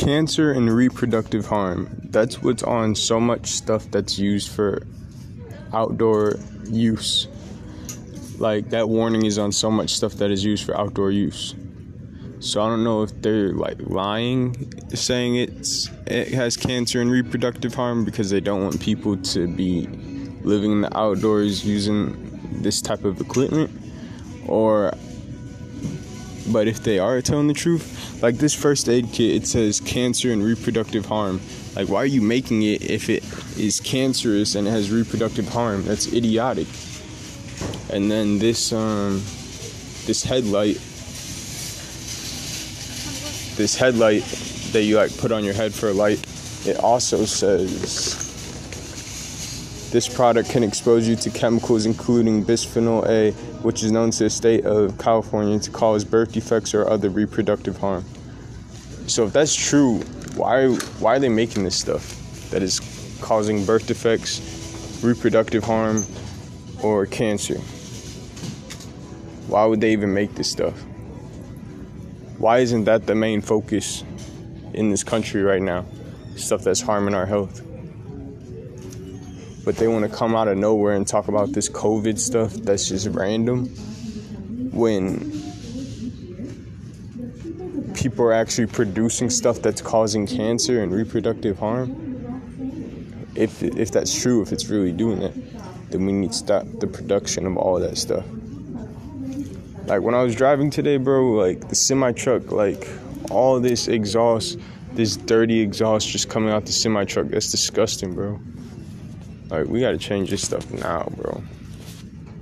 cancer and reproductive harm. That's what's on so much stuff that's used for outdoor use. Like that warning is on so much stuff that is used for outdoor use. So I don't know if they're like lying, saying it's it has cancer and reproductive harm because they don't want people to be living in the outdoors using this type of equipment, or but if they are telling the truth, like this first aid kit, it says cancer and reproductive harm. Like, why are you making it if it is cancerous and it has reproductive harm? That's idiotic. And then this um, this headlight, this headlight that you like put on your head for a light, it also says this product can expose you to chemicals including bisphenol A, which is known to the state of California to cause birth defects or other reproductive harm. So if that's true, why why are they making this stuff that is causing birth defects, reproductive harm, or cancer? Why would they even make this stuff? Why isn't that the main focus in this country right now? Stuff that's harming our health but they want to come out of nowhere and talk about this COVID stuff that's just random when people are actually producing stuff that's causing cancer and reproductive harm. If, if that's true, if it's really doing it, then we need to stop the production of all that stuff. Like when I was driving today, bro, like the semi truck, like all this exhaust, this dirty exhaust just coming out the semi truck, that's disgusting, bro. Like, we gotta change this stuff now, bro.